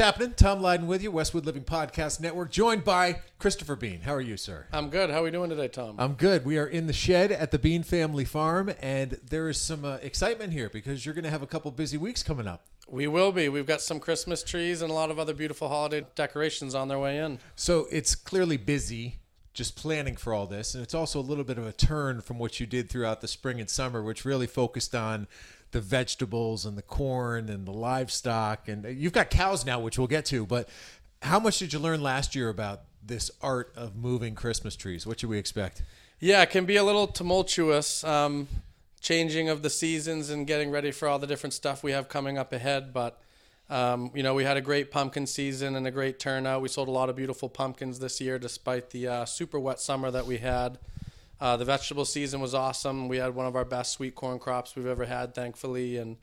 happening? Tom Leyden with you, Westwood Living Podcast Network, joined by Christopher Bean. How are you, sir? I'm good. How are we doing today, Tom? I'm good. We are in the shed at the Bean Family Farm, and there is some uh, excitement here because you're going to have a couple busy weeks coming up. we will be. We've got some Christmas trees and a lot of other beautiful holiday decorations on their way in. So it's clearly busy just planning for all this, and it's also a little bit of a turn from what you did throughout the spring and summer, which really focused on the vegetables and the corn and the livestock. And you've got cows now, which we'll get to, but how much did you learn last year about this art of moving Christmas trees? What should we expect? Yeah, it can be a little tumultuous, um, changing of the seasons and getting ready for all the different stuff we have coming up ahead. But um, you know, we had a great pumpkin season and a great turnout. We sold a lot of beautiful pumpkins this year, despite the uh, super wet summer that we had. Uh, the vegetable season was awesome. We had one of our best sweet corn crops we've ever had, thankfully, and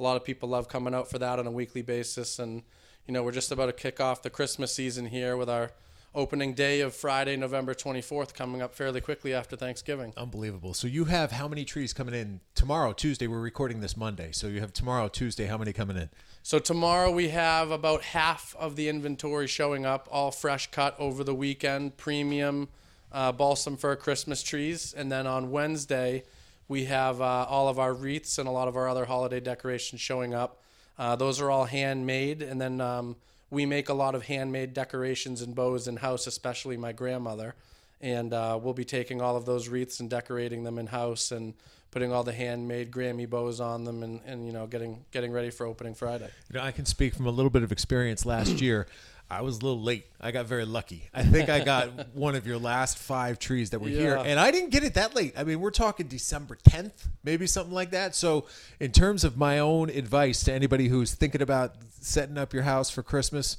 a lot of people love coming out for that on a weekly basis. And you know, we're just about to kick off the Christmas season here with our opening day of Friday, November 24th, coming up fairly quickly after Thanksgiving. Unbelievable. So you have how many trees coming in tomorrow, Tuesday? We're recording this Monday. So you have tomorrow, Tuesday, how many coming in? So tomorrow we have about half of the inventory showing up, all fresh cut over the weekend, premium uh, balsam fir Christmas trees, and then on Wednesday we have uh, all of our wreaths and a lot of our other holiday decorations showing up. Uh, those are all handmade, and then um, we make a lot of handmade decorations and bows in house, especially my grandmother. And uh, we'll be taking all of those wreaths and decorating them in house and putting all the handmade Grammy bows on them and, and you know getting getting ready for opening Friday. You know, I can speak from a little bit of experience last year. I was a little late. I got very lucky. I think I got one of your last five trees that were here, and I didn't get it that late. I mean, we're talking December 10th, maybe something like that. So, in terms of my own advice to anybody who's thinking about setting up your house for Christmas,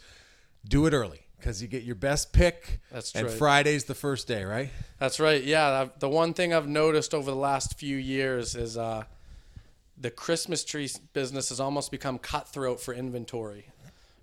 do it early because you get your best pick. That's true. and. Friday's the first day, right? That's right. Yeah, the one thing I've noticed over the last few years is uh, the Christmas tree business has almost become cutthroat for inventory.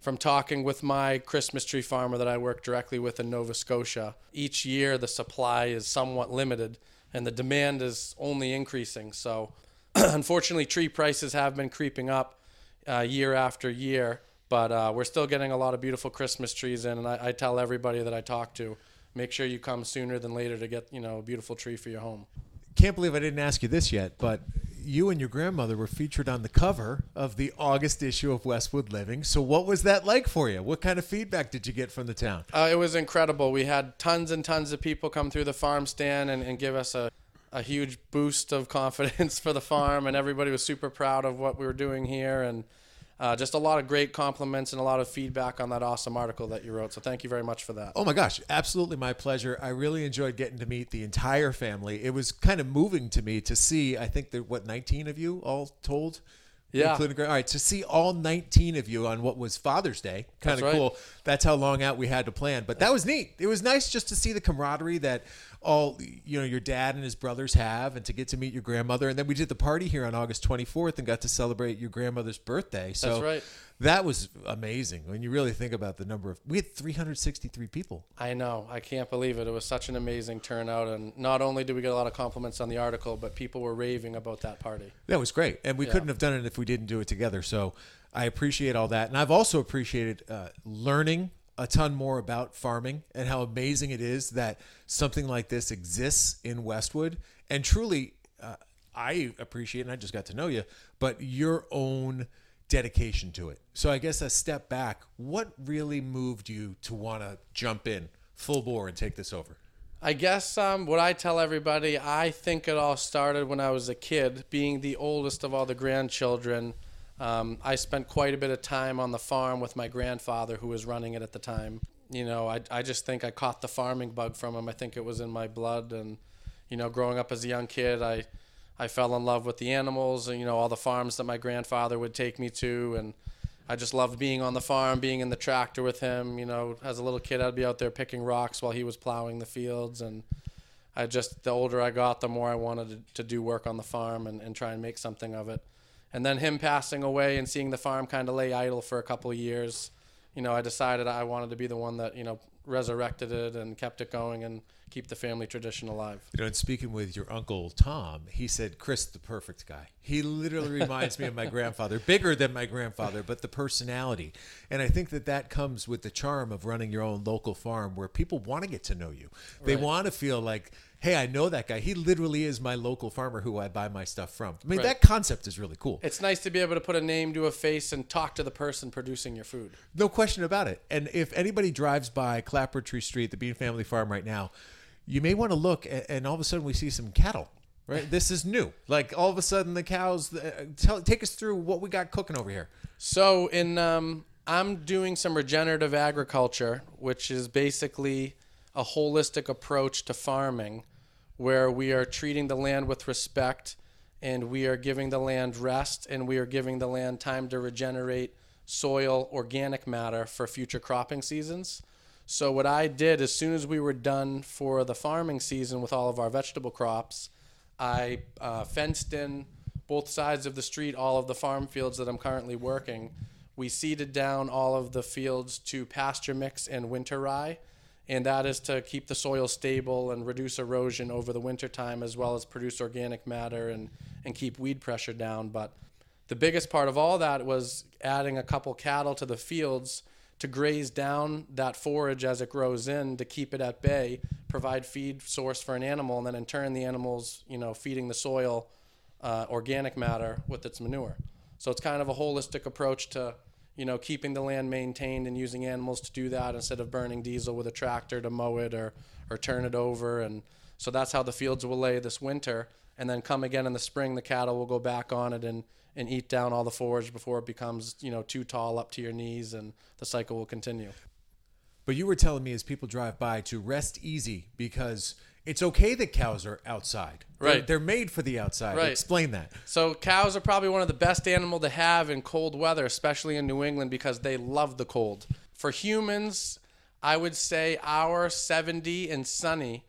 From talking with my Christmas tree farmer that I work directly with in Nova Scotia, each year the supply is somewhat limited and the demand is only increasing. So, unfortunately, tree prices have been creeping up uh, year after year, but uh, we're still getting a lot of beautiful Christmas trees in. And I, I tell everybody that I talk to, make sure you come sooner than later to get you know a beautiful tree for your home. Can't believe I didn't ask you this yet, but you and your grandmother were featured on the cover of the August issue of Westwood Living. So, what was that like for you? What kind of feedback did you get from the town? Uh, it was incredible. We had tons and tons of people come through the farm stand and, and give us a, a huge boost of confidence for the farm, and everybody was super proud of what we were doing here, and uh, just a lot of great compliments and a lot of feedback on that awesome article that you wrote. So thank you very much for that. Oh my gosh, absolutely my pleasure. I really enjoyed getting to meet the entire family. It was kind of moving to me to see, I think there what 19 of you all told? Yeah. Including, all right, to see all 19 of you on what was Father's Day, kind That's of right. cool. That's how long out we had to plan. But that was neat. It was nice just to see the camaraderie that all, you know, your dad and his brothers have and to get to meet your grandmother. And then we did the party here on August 24th and got to celebrate your grandmother's birthday. So That's right. that was amazing when you really think about the number of, we had 363 people. I know. I can't believe it. It was such an amazing turnout, and not only did we get a lot of compliments on the article, but people were raving about that party. That was great, and we Yeah. couldn't have done it if we didn't do it together. So I appreciate all that, and I've also appreciated uh, learning a ton more about farming and how amazing it is that something like this exists in Westwood. And truly, uh, I appreciate, and I just got to know you, but your own dedication to it. So I guess a step back, what really moved you to want to jump in full bore and take this over? I guess um, what I tell everybody, I think it all started when I was a kid, being the oldest of all the grandchildren. Um, I spent quite a bit of time on the farm with my grandfather, who was running it at the time. You know, I, I just think I caught the farming bug from him. I think it was in my blood. And, you know, growing up as a young kid, I, I fell in love with the animals and, you know, all the farms that my grandfather would take me to. And I just loved being on the farm, being in the tractor with him. You know, as a little kid, I'd be out there picking rocks while he was plowing the fields. And I just, the older I got, the more I wanted to, to do work on the farm and, and try and make something of it. And then him passing away and seeing the farm kind of lay idle for a couple years, you know, I decided I wanted to be the one that, you know, resurrected it and kept it going. And keep the family tradition alive. You know, and speaking with your uncle Tom, he said Chris the perfect guy. He literally reminds me of my grandfather, bigger than my grandfather, but the personality. And I think that that comes with the charm of running your own local farm where people want to get to know you. They Right. want to feel like, "Hey, I know that guy. He literally is my local farmer who I buy my stuff from." I mean, Right. that concept is really cool. It's nice to be able to put a name to a face and talk to the person producing your food. No question about it. And if anybody drives by Clapboardtree Street, the Bean Family Farm right now, you may want to look, and all of a sudden we see some cattle. Right, this is new. Like all of a sudden, the cows. uh, Tell, take us through what we got cooking over here. So in um, I'm doing some regenerative agriculture, which is basically a holistic approach to farming, where we are treating the land with respect, and we are giving the land rest, and we are giving the land time to regenerate soil, organic matter for future cropping seasons. So what I did as soon as we were done for the farming season with all of our vegetable crops, I uh, fenced in both sides of the street, all of the farm fields that I'm currently working. We seeded down all of the fields to pasture mix and winter rye, and that is to keep the soil stable and reduce erosion over the winter time, as well as produce organic matter and, and keep weed pressure down. But the biggest part of all that was adding a couple cattle to the fields to graze down that forage as it grows in to keep it at bay, provide feed source for an animal, and then in turn the animals, you know, feeding the soil uh, organic matter with its manure. So it's kind of a holistic approach to, you know, keeping the land maintained and using animals to do that instead of burning diesel with a tractor to mow it or or turn it over. And so that's how the fields will lay this winter. And then come again in the spring, the cattle will go back on it and and eat down all the forage before it becomes you know too tall up to your knees, and the cycle will continue. But you were telling me as people drive by to rest easy because it's okay that cows are outside. They're- Right. They're, made for the outside. Right. Explain that. So cows are probably one of the best animal to have in cold weather, especially in New England because they love the cold. For humans, I would say our 70 and sunny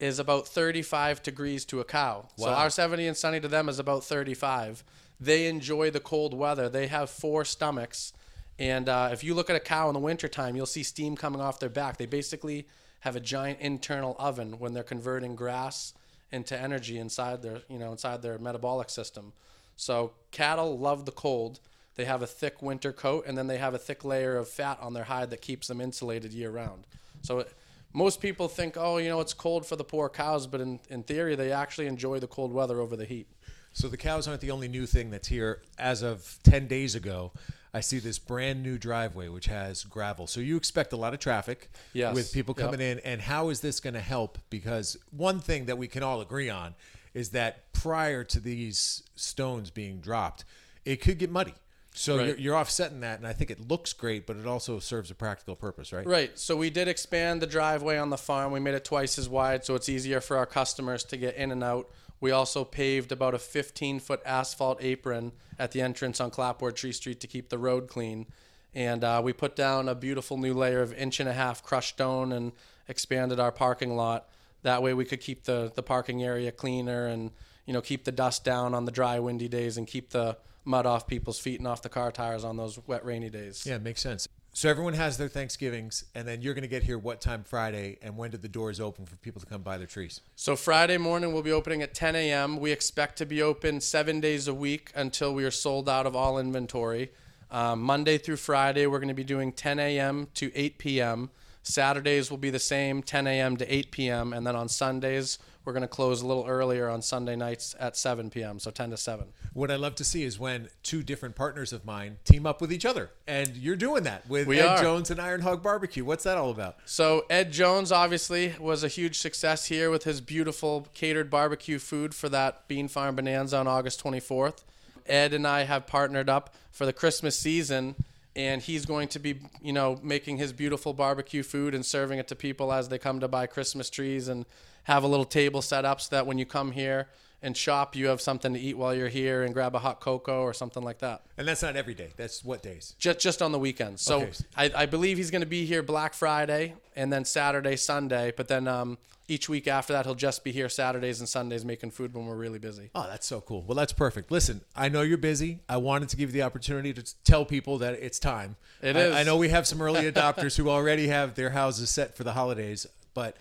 is about 35 degrees to a cow. So Wow. our 70 and sunny to them is about 35. They enjoy the cold weather. They have four stomachs. And uh, if you look at a cow in the wintertime, you'll see steam coming off their back. They basically have a giant internal oven when they're converting grass into energy inside their, you know, inside their metabolic system. So cattle love the cold. They have a thick winter coat, and then they have a thick layer of fat on their hide that keeps them insulated year round. So it, most people think, oh, you know, it's cold for the poor cows, but in, in theory, they actually enjoy the cold weather over the heat. So the cows aren't the only new thing that's here. As of 10 days ago, I see this brand new driveway which has gravel. So you expect a lot of traffic Yes. with people Yep. coming in. And how is this going to help? Because one thing that we can all agree on is that prior to these stones being dropped, it could get muddy. So Right. you're, you're offsetting that, and I think it looks great, but it also serves a practical purpose, right? Right. So we did expand the driveway on the farm. We made it twice as wide so it's easier for our customers to get in and out. We also paved about a 15 foot asphalt apron at the entrance on Clapboard Tree Street to keep the road clean. And uh, we put down a beautiful new layer of inch and a half crushed stone and expanded our parking lot. That way we could keep the, the parking area cleaner and you know keep the dust down on the dry, windy days and keep the mud off people's feet and off the car tires on those wet, rainy days. Yeah, it makes sense. So everyone has their Thanksgivings, and then you're going to get here what time Friday, and when did the doors open for people to come buy their trees? So Friday morning we'll be opening at 10 a.m. We expect to be open seven days a week until we are sold out of all inventory. Um, Monday through Friday we're going to be doing 10 a.m. to 8 p.m. Saturdays will be the same, 10 a.m. to 8 p.m. And then on Sundays we're going to close a little earlier on Sunday nights at 7 p.m. So 10 to 7. What I love to see is when two different partners of mine team up with each other, and you're doing that with We Ed are. Jones and Iron Hog Barbecue. What's that all about? So Ed Jones obviously was a huge success here with his beautiful catered barbecue food for that Bean Farm Bonanza on August 24th. Ed and I have partnered up for the Christmas season and he's going to be, you know, making his beautiful barbecue food and serving it to people as they come to buy Christmas trees and have a little table set up so that when you come here and shop, you have something to eat while you're here and grab a hot cocoa or something like that. And that's not every day. That's what days? Just just on the weekends. So Okay. I, I believe he's going to be here Black Friday and then Saturday, Sunday. But then um, each week after that, he'll just be here Saturdays and Sundays making food when we're really busy. Oh, that's so cool. Well, that's perfect. Listen, I know you're busy. I wanted to give you the opportunity to tell people that it's time. It I, is. I know we have some early adopters who already have their houses set for the holidays, but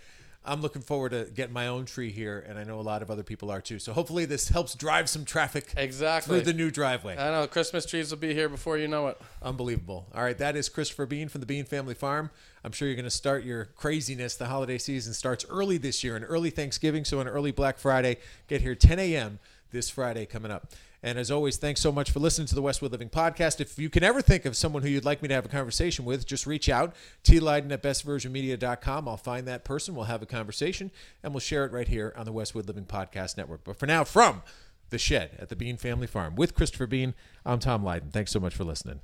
I'm looking forward to getting my own tree here, and I know a lot of other people are too. So hopefully this helps drive some traffic Exactly. through the new driveway. I know Christmas trees will be here before you know it. Unbelievable. All right, that is Christopher Bean from the Bean Family Farm. I'm sure you're going to start your craziness. The holiday season starts early this year, an early Thanksgiving, so an early Black Friday. Get here 10 a.m. this Friday coming up. And as always, thanks so much for listening to the Westwood Living Podcast. If you can ever think of someone who you'd like me to have a conversation with, just reach out. T Leyden at bestversionmedia.com. I'll find that person. We'll have a conversation and we'll share it right here on the Westwood Living Podcast Network. But for now, from the shed at the Bean Family Farm with Christopher Bean, I'm Tom Leyden. Thanks so much for listening.